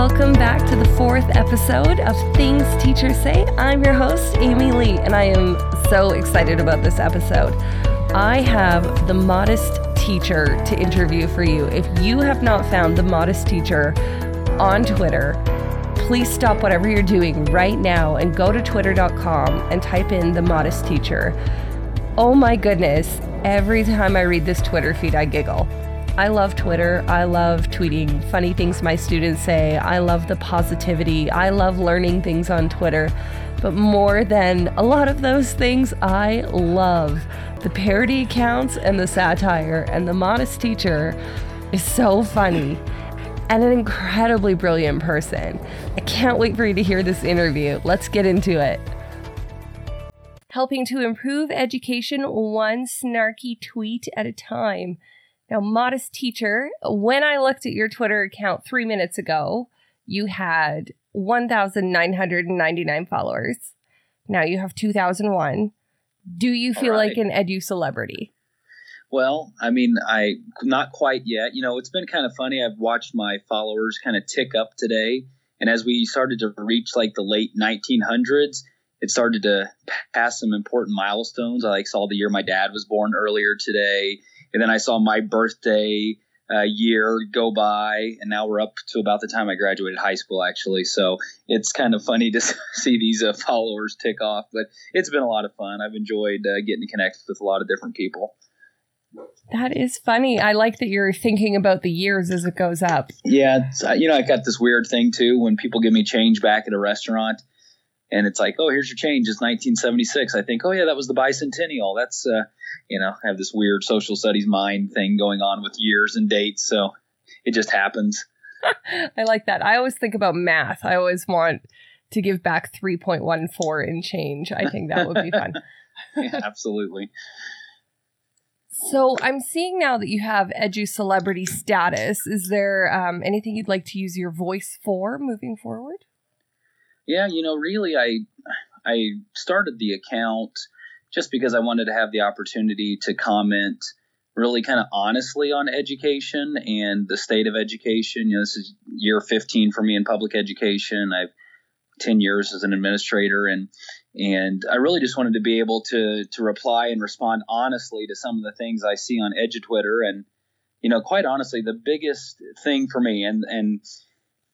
Welcome back to the fourth episode of Things Teachers Say. I'm your host, Amy Lee, and I am so excited about this episode. I have the modest teacher to interview for you. If you have not found the modest teacher on Twitter, please stop whatever you're doing right now and go to twitter.com and type in the modest teacher. Oh my goodness, every time I read this Twitter feed, I giggle. I love Twitter. I love tweeting funny things my students say. I love the positivity. I love learning things on Twitter. But more than a lot of those things, I love the parody accounts and the satire. And the modest teacher is so funny and an incredibly brilliant person. I can't wait for you to hear this interview. Let's get into it. Helping to improve education one snarky tweet at a time. Now, modest teacher, when I looked at your Twitter account three minutes ago, you had 1,999 followers. Now you have 2,001. Do you feel right. like an edu celebrity? Well, I mean, I not quite yet. You know, it's been kind of funny. I've watched my followers kind of tick up today, and as we started to reach like the late 1900s, it started to pass some important milestones. I like saw the year my dad was born earlier today, and then I saw my birthday uh, year go by, and now we're up to about the time I graduated high school, actually. So it's kind of funny to see these uh, followers tick off, but it's been a lot of fun. I've enjoyed uh, getting to connect with a lot of different people. That is funny. I like that you're thinking about the years as it goes up. Yeah, it's, uh, you know, I got this weird thing too when people give me change back at a restaurant, and it's like, oh, here's your change. It's 1976. I think, oh yeah, that was the bicentennial. That's, uh, you know, I have this weird social studies mind thing going on with years and dates, so it just happens. I like that. I always think about math. I always want to give back 3.14 in change. I think that would be fun. yeah, absolutely. So I'm seeing now that you have edu celebrity status. Is there um, anything you'd like to use your voice for moving forward? Yeah, you know, really, I I started the account just because I wanted to have the opportunity to comment really kind of honestly on education and the state of education. You know, this is year 15 for me in public education. I've 10 years as an administrator and and I really just wanted to be able to to reply and respond honestly to some of the things I see on EduTwitter and you know quite honestly the biggest thing for me and and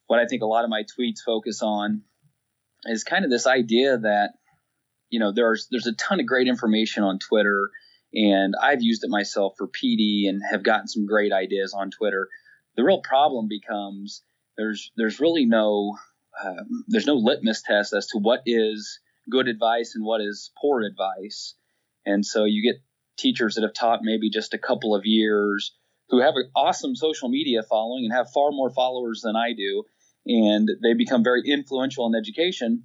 what I think a lot of my tweets focus on is kind of this idea that you know there's there's a ton of great information on Twitter and I've used it myself for PD and have gotten some great ideas on Twitter. The real problem becomes there's there's really no um, there's no litmus test as to what is good advice and what is poor advice. And so you get teachers that have taught maybe just a couple of years who have an awesome social media following and have far more followers than I do. And they become very influential in education.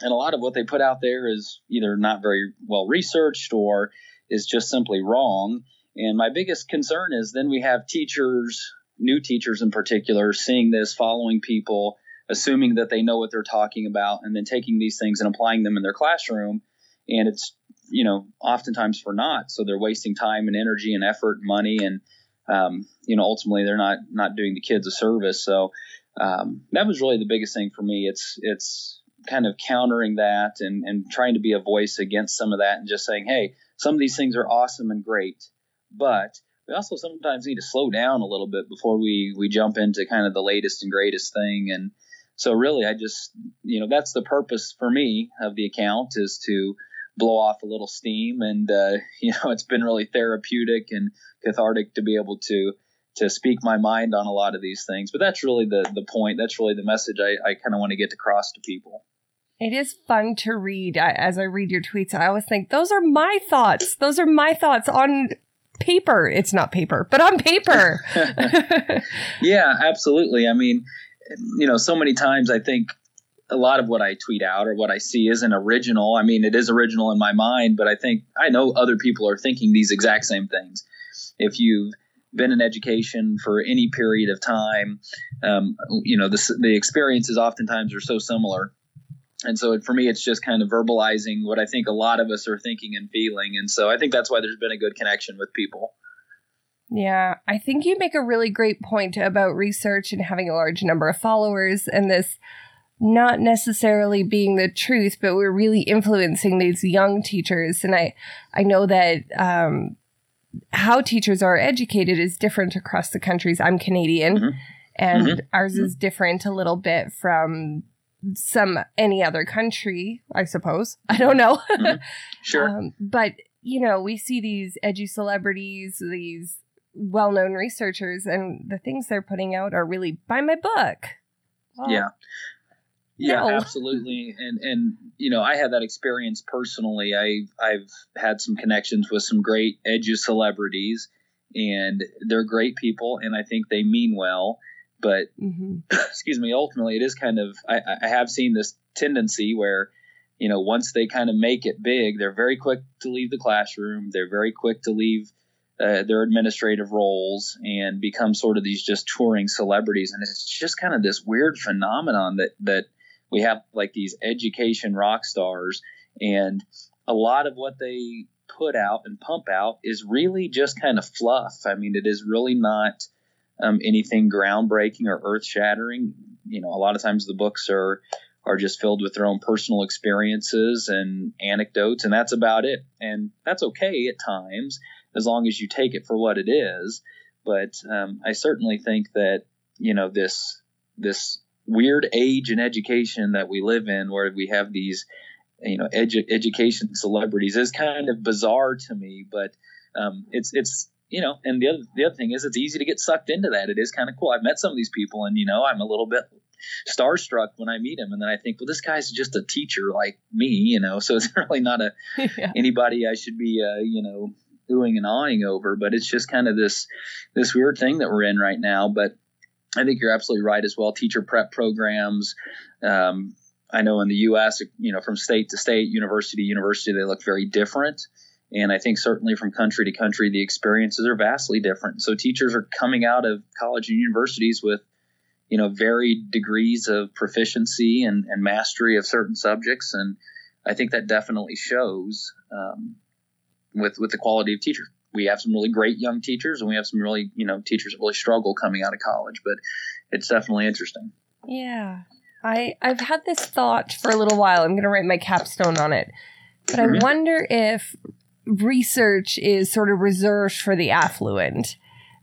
And a lot of what they put out there is either not very well researched or is just simply wrong. And my biggest concern is then we have teachers, new teachers in particular, seeing this, following people, assuming that they know what they're talking about, and then taking these things and applying them in their classroom. And it's, you know, oftentimes for not. So they're wasting time and energy and effort and money. And, um, you know, ultimately they're not, not doing the kids a service. So um, that was really the biggest thing for me. It's, it's kind of countering that and, and trying to be a voice against some of that and just saying, hey, some of these things are awesome and great, but we also sometimes need to slow down a little bit before we we jump into kind of the latest and greatest thing and so really i just you know that's the purpose for me of the account is to blow off a little steam and uh, you know it's been really therapeutic and cathartic to be able to to speak my mind on a lot of these things but that's really the the point that's really the message i, I kind of want to get across to people it is fun to read. I, as I read your tweets, I always think those are my thoughts. Those are my thoughts on paper. It's not paper, but on paper. yeah, absolutely. I mean, you know, so many times I think a lot of what I tweet out or what I see isn't original. I mean, it is original in my mind, but I think I know other people are thinking these exact same things. If you've been in education for any period of time, um, you know, the, the experiences oftentimes are so similar. And so for me it's just kind of verbalizing what i think a lot of us are thinking and feeling. And so i think that's why there's been a good connection with people. Yeah, I think you make a really great point about research and having a large number of followers and this not necessarily being the truth, but we're really influencing these young teachers. And I, I know that um, how teachers are educated is different across the countries. I'm Canadian, mm-hmm. and mm-hmm. ours is different a little bit from some any other country, I suppose. I don't know. mm-hmm. Sure. Um, but you know, we see these edu celebrities, these well-known researchers, and the things they're putting out are really by my book. Yeah. Yeah, no. absolutely. And and you know, I had that experience personally. I I've had some connections with some great edu celebrities and they're great people and I think they mean well. But mm-hmm. excuse me, ultimately it is kind of I, I have seen this tendency where you know, once they kind of make it big, they're very quick to leave the classroom. They're very quick to leave uh, their administrative roles and become sort of these just touring celebrities. And it's just kind of this weird phenomenon that that we have like these education rock stars, and a lot of what they put out and pump out is really just kind of fluff. I mean, it is really not um, anything groundbreaking or earth shattering. You know, a lot of times the books are are just filled with their own personal experiences and anecdotes, and that's about it. And that's okay at times, as long as you take it for what it is. But um, I certainly think that you know this this weird age in education that we live in, where we have these you know edu- education celebrities, is kind of bizarre to me. But um, it's it's you know, and the other the other thing is it's easy to get sucked into that. It is kind of cool. I've met some of these people, and you know, I'm a little bit starstruck when I meet him, and then I think, well, this guy's just a teacher like me, you know, so it's really not a yeah. anybody I should be, uh, you know, oohing and awing over. But it's just kind of this this weird thing that we're in right now. But I think you're absolutely right as well. Teacher prep programs. Um, I know in the U.S., you know, from state to state, university to university, they look very different. And I think certainly from country to country, the experiences are vastly different. So teachers are coming out of college and universities with you know varied degrees of proficiency and, and mastery of certain subjects and i think that definitely shows um, with with the quality of teachers we have some really great young teachers and we have some really you know teachers that really struggle coming out of college but it's definitely interesting yeah i i've had this thought for a little while i'm going to write my capstone on it but mm-hmm. i wonder if research is sort of reserved for the affluent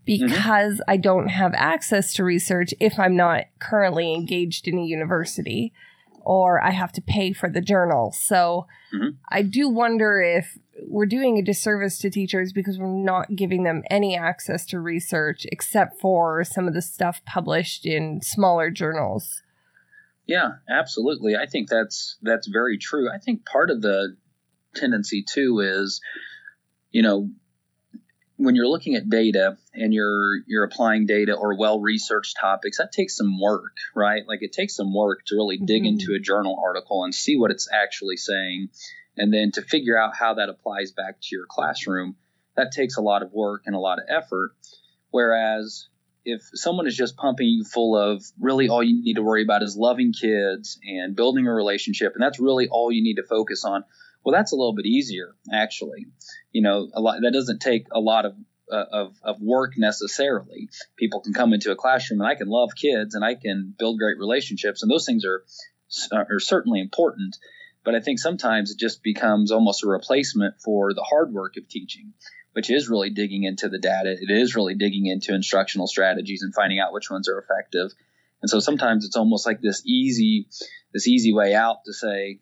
Mm-hmm. because mm-hmm. I don't have access to research if I'm not currently engaged in a university or I have to pay for the journal. So mm-hmm. I do wonder if we're doing a disservice to teachers because we're not giving them any access to research except for some of the stuff published in smaller journals. Yeah, absolutely. I think that's that's very true. I think part of the tendency too is you know when you're looking at data and you're you're applying data or well researched topics that takes some work right like it takes some work to really dig mm-hmm. into a journal article and see what it's actually saying and then to figure out how that applies back to your classroom that takes a lot of work and a lot of effort whereas if someone is just pumping you full of really all you need to worry about is loving kids and building a relationship and that's really all you need to focus on well, that's a little bit easier, actually. You know, a lot that doesn't take a lot of uh, of, of work necessarily. People can come into a classroom and I can love kids and I can build great relationships, and those things are are certainly important. But I think sometimes it just becomes almost a replacement for the hard work of teaching, which is really digging into the data. It is really digging into instructional strategies and finding out which ones are effective. And so sometimes it's almost like this easy this easy way out to say,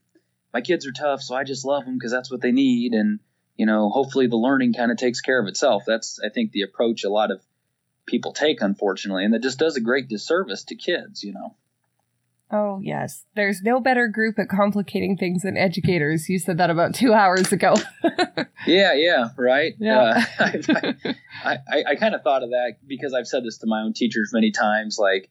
my kids are tough, so I just love them because that's what they need. And, you know, hopefully the learning kind of takes care of itself. That's, I think, the approach a lot of people take, unfortunately, and that just does a great disservice to kids, you know. Oh, yes. There's no better group at complicating things than educators. You said that about two hours ago. yeah, yeah, right. Yeah. Uh, I, I, I, I kind of thought of that because I've said this to my own teachers many times. Like,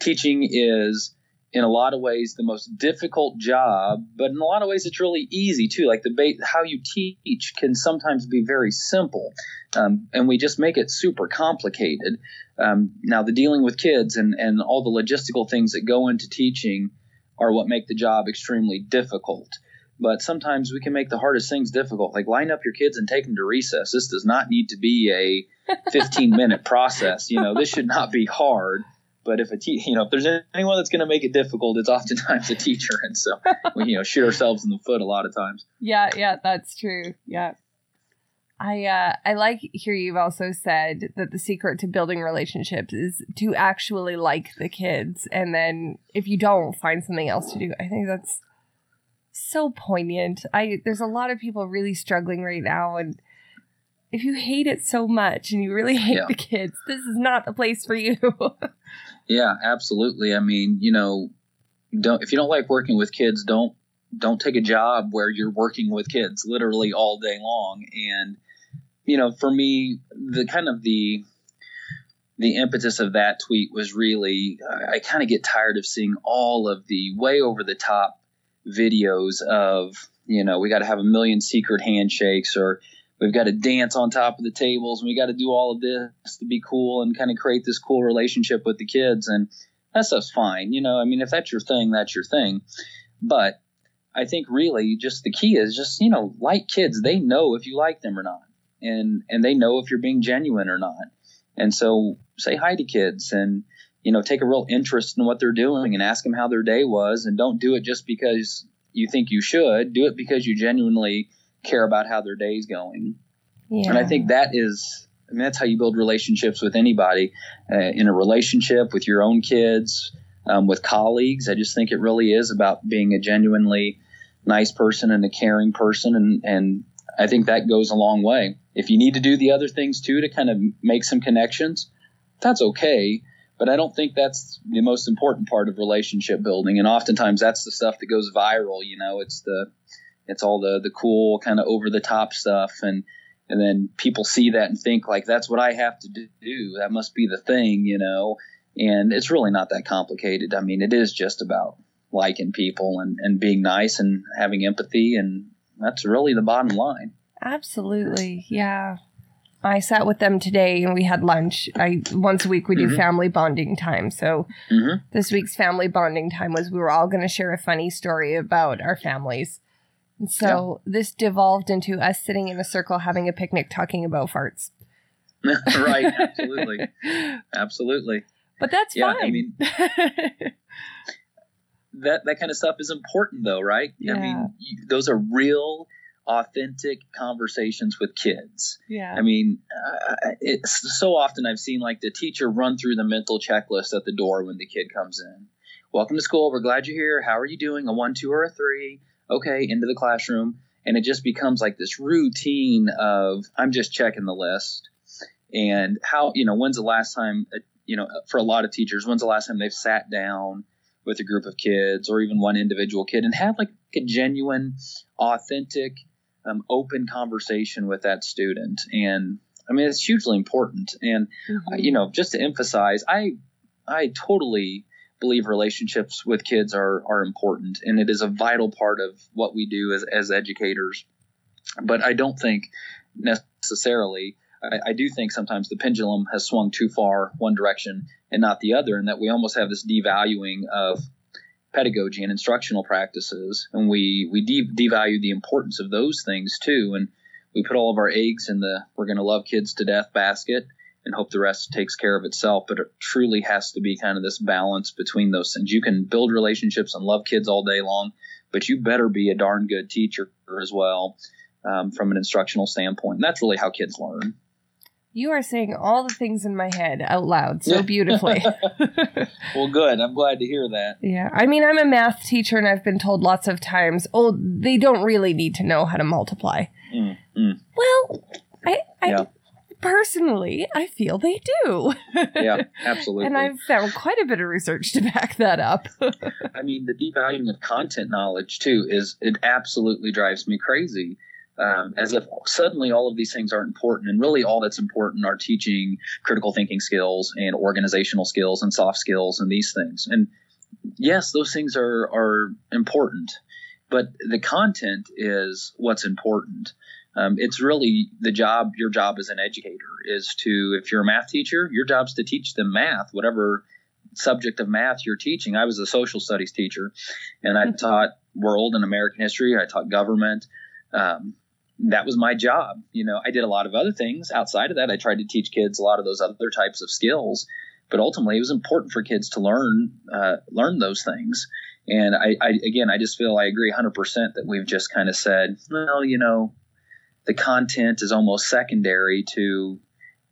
teaching is in a lot of ways the most difficult job, but in a lot of ways it's really easy too. Like the ba- how you teach can sometimes be very simple, um, and we just make it super complicated. Um, now the dealing with kids and and all the logistical things that go into teaching are what make the job extremely difficult. but sometimes we can make the hardest things difficult. Like line up your kids and take them to recess. This does not need to be a 15 minute process. You know, this should not be hard. But if a te- you know if there's anyone that's going to make it difficult, it's oftentimes a teacher, and so we you know shoot ourselves in the foot a lot of times. Yeah, yeah, that's true. Yeah. I uh, I like here you've also said that the secret to building relationships is to actually like the kids, and then if you don't, find something else to do. I think that's so poignant. I there's a lot of people really struggling right now, and if you hate it so much and you really hate yeah. the kids, this is not the place for you. yeah, absolutely. I mean, you know, don't if you don't like working with kids, don't don't take a job where you're working with kids literally all day long. And you know, for me, the kind of the the impetus of that tweet was really I, I kind of get tired of seeing all of the way over the top videos of you know we got to have a million secret handshakes or we've got to dance on top of the tables and we got to do all of this to be cool and kind of create this cool relationship with the kids. And that stuff's fine you know i mean if that's your thing that's your thing. But i think really just the key is just you know like kids they know if you like them or not and and they know if you're being genuine or not and so say hi to kids and you know take a real interest in what they're doing and ask them how their day was and don't do it just because you think you should do it because you genuinely care about how their day's going. Yeah. And I think that is, I mean, that's how you build relationships with anybody uh, in a relationship with your own kids, um, with colleagues. I just think it really is about being a genuinely nice person and a caring person. And, and I think that goes a long way. If you need to do the other things too to kind of make some connections, that's okay. But I don't think that's the most important part of relationship building. And oftentimes that's the stuff that goes viral. You know, it's the, it's all the the cool kind of over the top stuff and and then people see that and think like that's what I have to do. That must be the thing, you know. And it's really not that complicated. I mean, it is just about liking people and, and being nice and having empathy and that's really the bottom line. Absolutely. Yeah. I sat with them today and we had lunch. I once a week we do mm-hmm. family bonding time. So mm-hmm. this week's family bonding time was we were all going to share a funny story about our families. And so yeah. this devolved into us sitting in a circle having a picnic talking about farts. right, absolutely. absolutely. But that's yeah, fine. I mean that that kind of stuff is important though, right? Yeah. I mean, you, those are real authentic conversations with kids. Yeah. I mean, uh, it's so often I've seen like the teacher run through the mental checklist at the door when the kid comes in. Welcome to school. We're glad you're here. How are you doing? A one, two, or a three? okay, into the classroom. And it just becomes like this routine of I'm just checking the list. And how, you know, when's the last time, uh, you know, for a lot of teachers, when's the last time they've sat down with a group of kids or even one individual kid and have like a genuine, authentic, um, open conversation with that student? And I mean, it's hugely important. And, mm-hmm. uh, you know, just to emphasize, I, I totally believe relationships with kids are are important, and it is a vital part of what we do as as educators. But I don't think necessarily. I, I do think sometimes the pendulum has swung too far one direction and not the other, and that we almost have this devaluing of pedagogy and instructional practices, and we we de- devalue the importance of those things too, and we put all of our eggs in the "we're going to love kids to death" basket, and hope the rest takes care of itself. But it truly has to be kind of this balance between those things. You can build relationships and love kids all day long, but you better be a darn good teacher as well um, from an instructional standpoint. And that's really how kids learn. You are saying all the things in my head out loud so beautifully. well, good. I'm glad to hear that. Yeah. I mean, I'm a math teacher and I've been told lots of times, oh, they don't really need to know how to multiply. Mm, mm. Well, I, I yeah personally, I feel they do. yeah, absolutely. and I've found quite a bit of research to back that up. I mean, the devaluing of content knowledge too is it absolutely drives me crazy. Um, as if suddenly all of these things aren't important, and really all that's important are teaching critical thinking skills and organizational skills and soft skills and these things. And yes, those things are are important, but the content is what's important um, it's really the job your job as an educator is to if you're a math teacher your job's to teach them math whatever subject of math you're teaching i was a social studies teacher and i mm-hmm. taught world and American history. I taught government. Um, that was my job. You know, I did a lot of other things outside of that. I tried to teach kids a lot of those other types of skills, but ultimately, it was important for kids to learn uh, learn those things. And I, I, again, I just feel I agree 100% that we've just kind of said, well, you know, the content is almost secondary to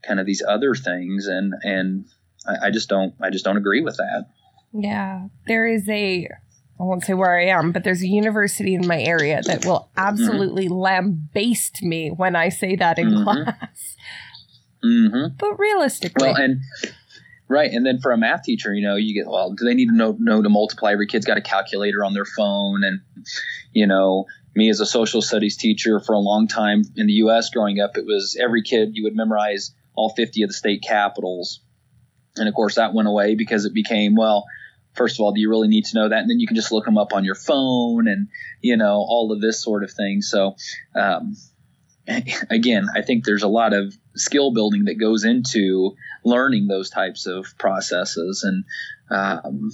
kind of these other things, and and I, I just don't I just don't agree with that. Yeah, there is a I won't say where I am, but there's a university in my area that will mm-hmm. absolutely mm-hmm. lambaste me when I say that in mm-hmm. class. Mm-hmm. But realistically, well, and right, and then for a math teacher, you know, you get well, do they need to know know to multiply? Every kid's got a calculator on their phone, and you know, me as a social studies teacher for a long time in the U.S. growing up, it was every kid you would memorize all 50 of the state capitals, and of course that went away because it became well first of all, do you really need to know that? And then you can just look them up on your phone and, you know, all of this sort of thing. So, um, again, I think there's a lot of skill building that goes into learning those types of processes. And, um,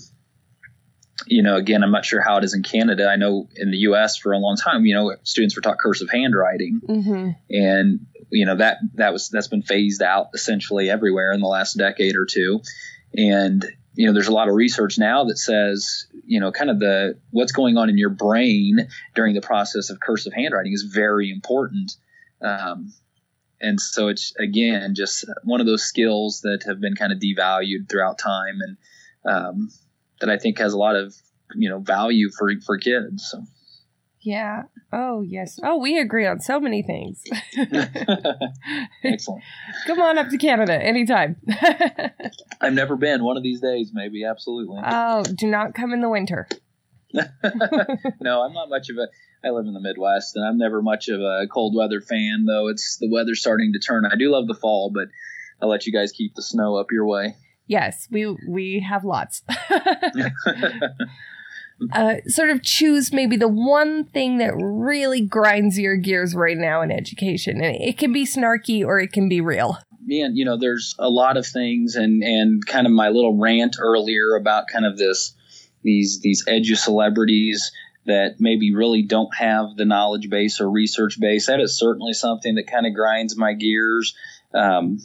you know, again, I'm not sure how it is in Canada. I know in the U.S. for a long time, you know, students were taught cursive handwriting, mm-hmm. and you know that that was that's been phased out essentially everywhere in the last decade or two. And you know, there's a lot of research now that says, you know, kind of the what's going on in your brain during the process of cursive handwriting is very important. Um, and so it's again just one of those skills that have been kind of devalued throughout time, and um, that I think has a lot of you know value for for kids. So. Yeah. Oh, yes. Oh, we agree on so many things. Excellent. Come on up to Canada anytime. I've never been. One of these days, maybe. Absolutely. Oh, do not come in the winter. no, I'm not much of a. I live in the Midwest, and I'm never much of a cold weather fan. Though it's the weather starting to turn. I do love the fall, but I'll let you guys keep the snow up your way. Yes, we we have lots uh, sort of choose maybe the one thing that really grinds your gears right now in education. And it can be snarky or it can be real. Man, you know, there's a lot of things, and and kind of my little rant earlier about kind of this these these edu celebrities that maybe really don't have the knowledge base or research base. That is certainly something that kind of grinds my gears. Um,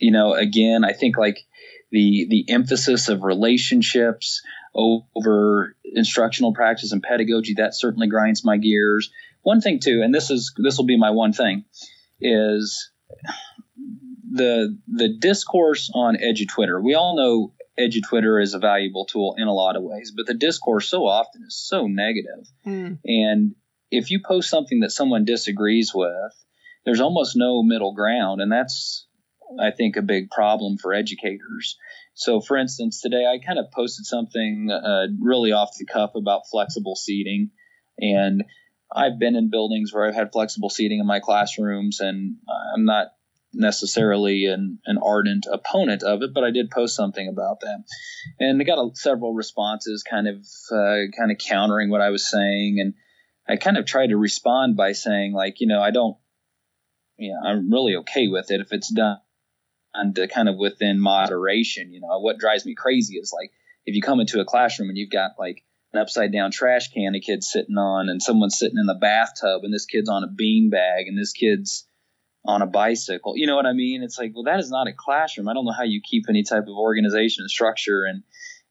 you know, again, I think like the the emphasis of relationships over instructional practice and pedagogy that certainly grinds my gears one thing too and this is this will be my one thing is the the discourse on EduTwitter we all know EduTwitter is a valuable tool in a lot of ways but the discourse so often is so negative mm. and if you post something that someone disagrees with there's almost no middle ground and that's I think a big problem for educators. So, for instance, today I kind of posted something uh, really off the cuff about flexible seating, and I've been in buildings where I've had flexible seating in my classrooms, and I'm not necessarily an, an ardent opponent of it, but I did post something about that, and I got a, several responses, kind of uh, kind of countering what I was saying, and I kind of tried to respond by saying like, you know, I don't, yeah, I'm really okay with it if it's done and kind of within moderation. You know, what drives me crazy is like if you come into a classroom and you've got like an upside down trash can a kid's sitting on and someone's sitting in the bathtub and this kid's on a bean bag and this kid's on a bicycle. You know what I mean? It's like, well, that is not a classroom. I don't know how you keep any type of organization and structure and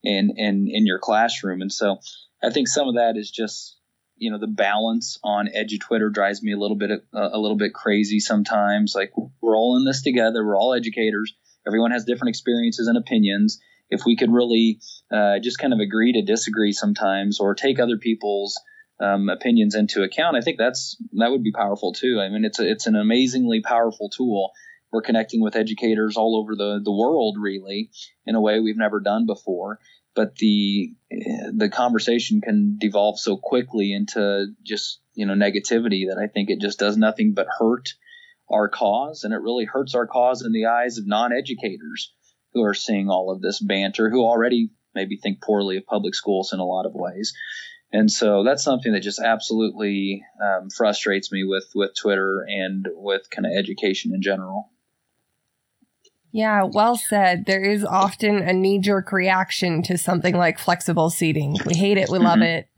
in in in your classroom. And so I think some of that is just you know the balance on EduTwitter drives me a little bit uh, a little bit crazy sometimes. Like we're all in this together. We're all educators. Everyone has different experiences and opinions. If we could really uh, just kind of agree to disagree sometimes or take other people's um, opinions into account i think that's that would be powerful too. I mean it's a, it's an amazingly powerful tool we're connecting with educators all over the, the world really in a way we've never done before but the the conversation can devolve so quickly into just you know negativity that I think it just does nothing but hurt our cause, and it really hurts our cause in the eyes of non-educators who are seeing all of this banter, who already maybe think poorly of public schools in a lot of ways. And so that's something that just absolutely um, frustrates me with with Twitter and with kind of education in general. Yeah, well said. There is often a knee jerk reaction to something like flexible seating. We hate it, we love mm-hmm. it.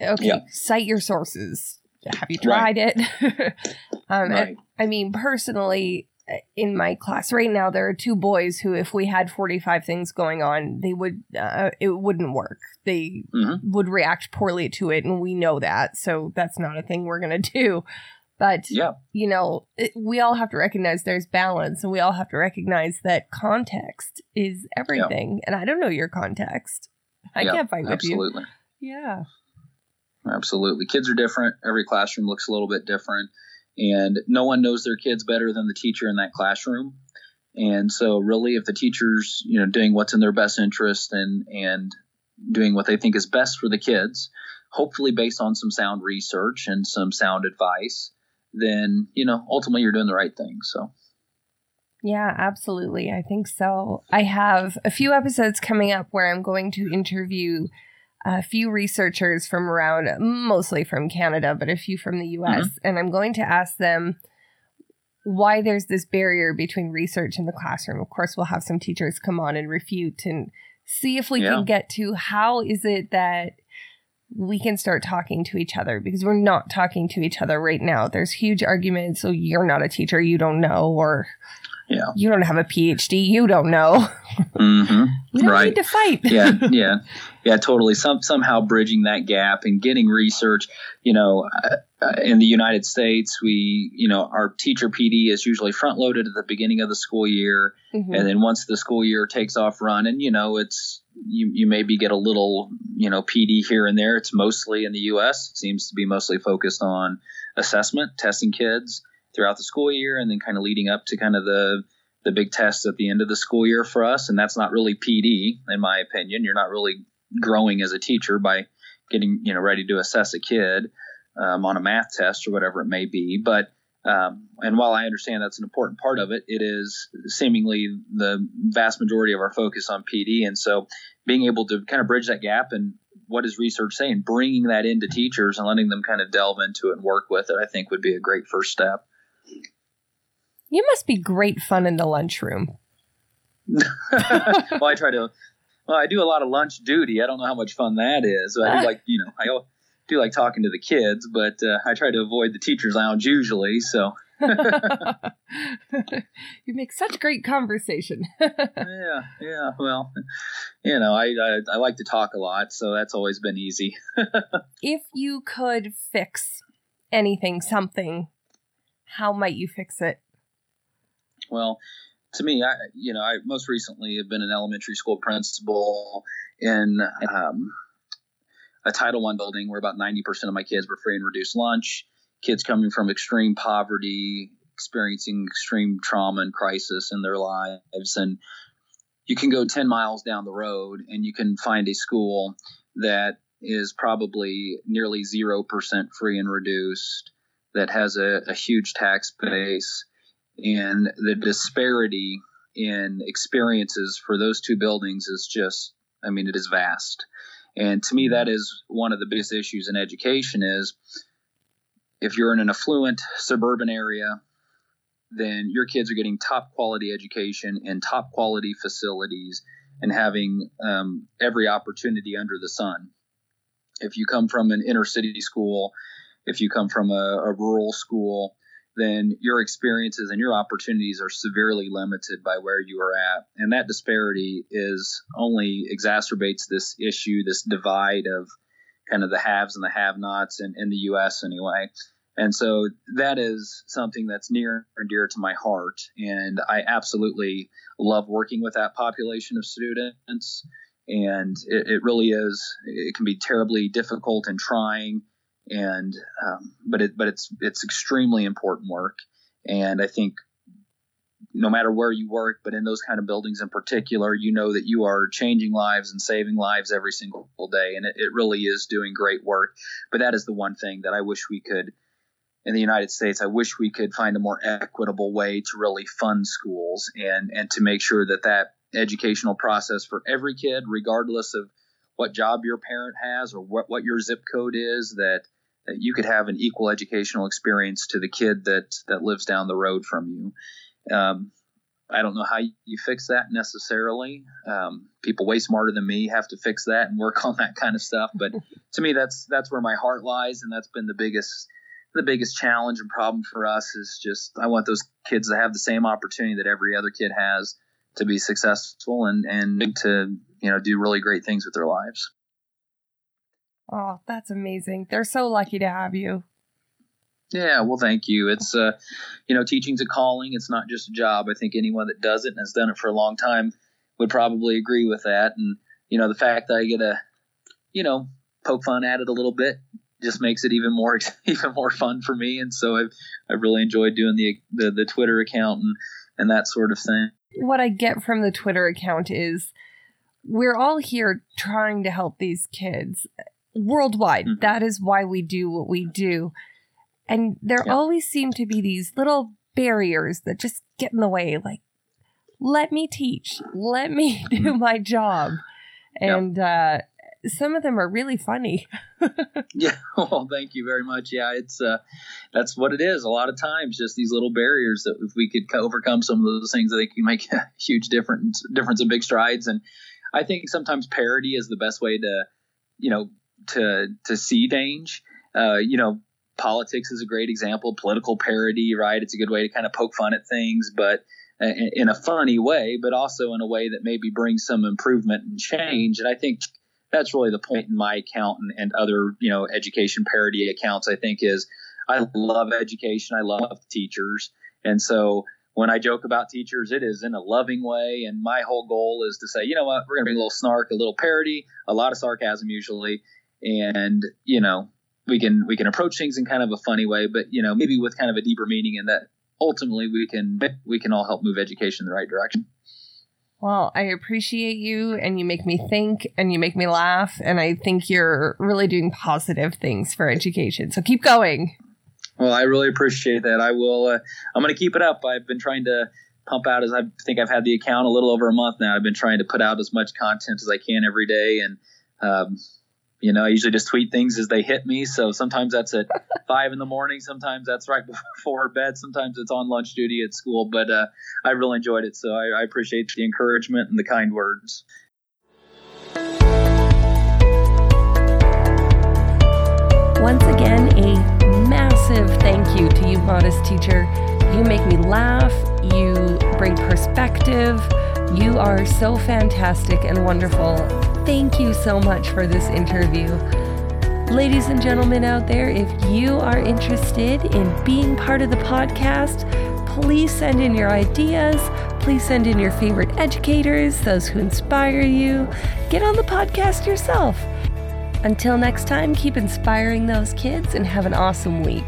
Okay, cite your sources. Have you tried right. it? um, right. I mean, personally, in my class right now, there are two boys who, if we had 45 things going on, they would, uh, it wouldn't work. They mm-hmm. would react poorly to it, and we know that. So that's not a thing we're going to do. But, yeah. you know, it, we all have to recognize there's balance, and we all have to recognize that context is everything. And I don't know your context. I can't find absolutely. you. Yeah. Absolutely. Kids are different. Every classroom looks a little bit different and no one knows their kids better than the teacher in that classroom and so really if the teachers you know doing what's in their best interest and and doing what they think is best for the kids hopefully based on some sound research and some sound advice then you know ultimately you're doing the right thing so yeah, absolutely. I think so. I have a few episodes coming up where I'm going to interview a few researchers from around, mostly from Canada, but a few from the US. Mm-hmm. And I'm going to ask them why there's this barrier between research and the classroom. Of course, we'll have some teachers come on and refute and see if we yeah. can get to how is it that we can start talking to each other because we're not talking to each other right now. There's huge arguments. So you're not a teacher, you don't know, or yeah. You don't have a PhD. You don't know. Mm-hmm. we don't right. need to fight. yeah, yeah, yeah. Totally. Some somehow bridging that gap and getting research. You know, uh, uh, in the United States, we you know our teacher PD is usually front loaded at the beginning of the school year, mm-hmm. and then once the school year takes off running, you know, it's you you maybe get a little you know PD here and there. It's mostly in the U.S. It seems to be mostly focused on assessment, testing kids throughout the school year and then kind of leading up to kind of the the big tests at the end of the school year for us and that's not really PD in my opinion you're not really growing as a teacher by getting you know ready to assess a kid um, on a math test or whatever it may be but um, and while I understand that's an important part of it, it is seemingly the vast majority of our focus on PD. And so being able to kind of bridge that gap and what is research saying, bringing that into teachers and letting them kind of delve into it and work with it, I think would be a great first step. You must be great fun in the lunchroom. well, I try to. Well, I do a lot of lunch duty. I don't know how much fun that is. I do like you know I do like talking to the kids, but uh, I try to avoid the teachers' lounge usually. So. you make such great conversation. yeah, yeah. Well, you know, I, I, I like to talk a lot, so that's always been easy. if you could fix anything, something, how might you fix it? Well, to me, I you know I most recently have been an elementary school principal in um, a Title One building where about ninety percent of my kids were free and reduced lunch. Kids coming from extreme poverty, experiencing extreme trauma and crisis in their lives, and you can go ten miles down the road and you can find a school that is probably nearly zero percent free and reduced, that has a, a huge tax base and the disparity in experiences for those two buildings is just i mean it is vast. And to me that is one of the biggest issues in education is if you're in an affluent suburban area then your kids are getting top quality education in top quality facilities and having um, every opportunity under the sun if you come from an inner city school if you come from a, a rural school then your experiences and your opportunities are severely limited by where you are at. And that disparity is only exacerbates this issue, this divide of kind of the haves and the have nots in, in the US anyway. And so that is something that's near and dear to my heart. And I absolutely love working with that population of students. And it, it really is, it can be terribly difficult and trying and um, but it but it's it's extremely important work, and I think no matter where you work, but in those kind of buildings in particular, you know that you are changing lives and saving lives every single day, and it, it really is doing great work. But that is the one thing that I wish we could in the United States, I wish we could find a more equitable way to really fund schools and and to make sure that that educational process for every kid, regardless of what job your parent has or what, what your zip code is, that that you could have an equal educational experience to the kid that that lives down the road from you. Um, I don't know how you fix that necessarily. Um, people way smarter than me have to fix that and work on that kind of stuff. But to me, that's that's where my heart lies, and that's been the biggest the biggest challenge and problem for us is just I want those kids to have the same opportunity that every other kid has to be successful and and to you know do really great things with their lives. Oh, that's amazing. They're so lucky to have you. Yeah, well, thank you. It's uh, you know, teaching's a calling. It's not just a job. I think anyone that does it and has done it for a long time would probably agree with that. And you know, the fact that I get a, you know, poke fun at it a little bit just makes it even more even more fun for me. And so I've I've really enjoyed doing the the, the Twitter account and and that sort of thing. What I get from the Twitter account is we're all here trying to help these kids worldwide. Mm-hmm. That is why we do what we do. And there yeah. always seem to be these little barriers that just get in the way like let me teach, let me do mm-hmm. my job. And uh some of them are really funny. yeah, well, thank you very much. Yeah, it's uh, that's what it is. A lot of times, just these little barriers that if we could overcome some of those things, I think you make a huge difference, difference in big strides. And I think sometimes parody is the best way to, you know, to to see change. Uh, you know, politics is a great example. Political parody, right? It's a good way to kind of poke fun at things, but uh, in a funny way, but also in a way that maybe brings some improvement and change. And I think that's really the point in my account and, and other you know education parody accounts. I think is I love education. I love teachers, and so when I joke about teachers, it is in a loving way. And my whole goal is to say, you know what, we're going to bring a little snark, a little parody, a lot of sarcasm usually, and you know we can we can approach things in kind of a funny way, but you know maybe with kind of a deeper meaning, and that ultimately we can we can all help move education in the right direction. Well, I appreciate you and you make me think and you make me laugh. And I think you're really doing positive things for education. So keep going. Well, I really appreciate that. I will, uh, I'm going to keep it up. I've been trying to pump out as I think I've had the account a little over a month now. I've been trying to put out as much content as I can every day. And, um, you know, I usually just tweet things as they hit me. So sometimes that's at five in the morning. Sometimes that's right before bed. Sometimes it's on lunch duty at school. But uh, I really enjoyed it. So I, I appreciate the encouragement and the kind words. Once again, a massive thank you to you, modest teacher. You make me laugh. You bring perspective. You are so fantastic and wonderful thank you so much for this interview. Ladies and gentlemen out there, if you are interested in being part of the podcast, please send in your ideas. Please send in your favorite educators, those who inspire you. Get on the podcast yourself. Until next time, keep inspiring those kids and have an awesome week.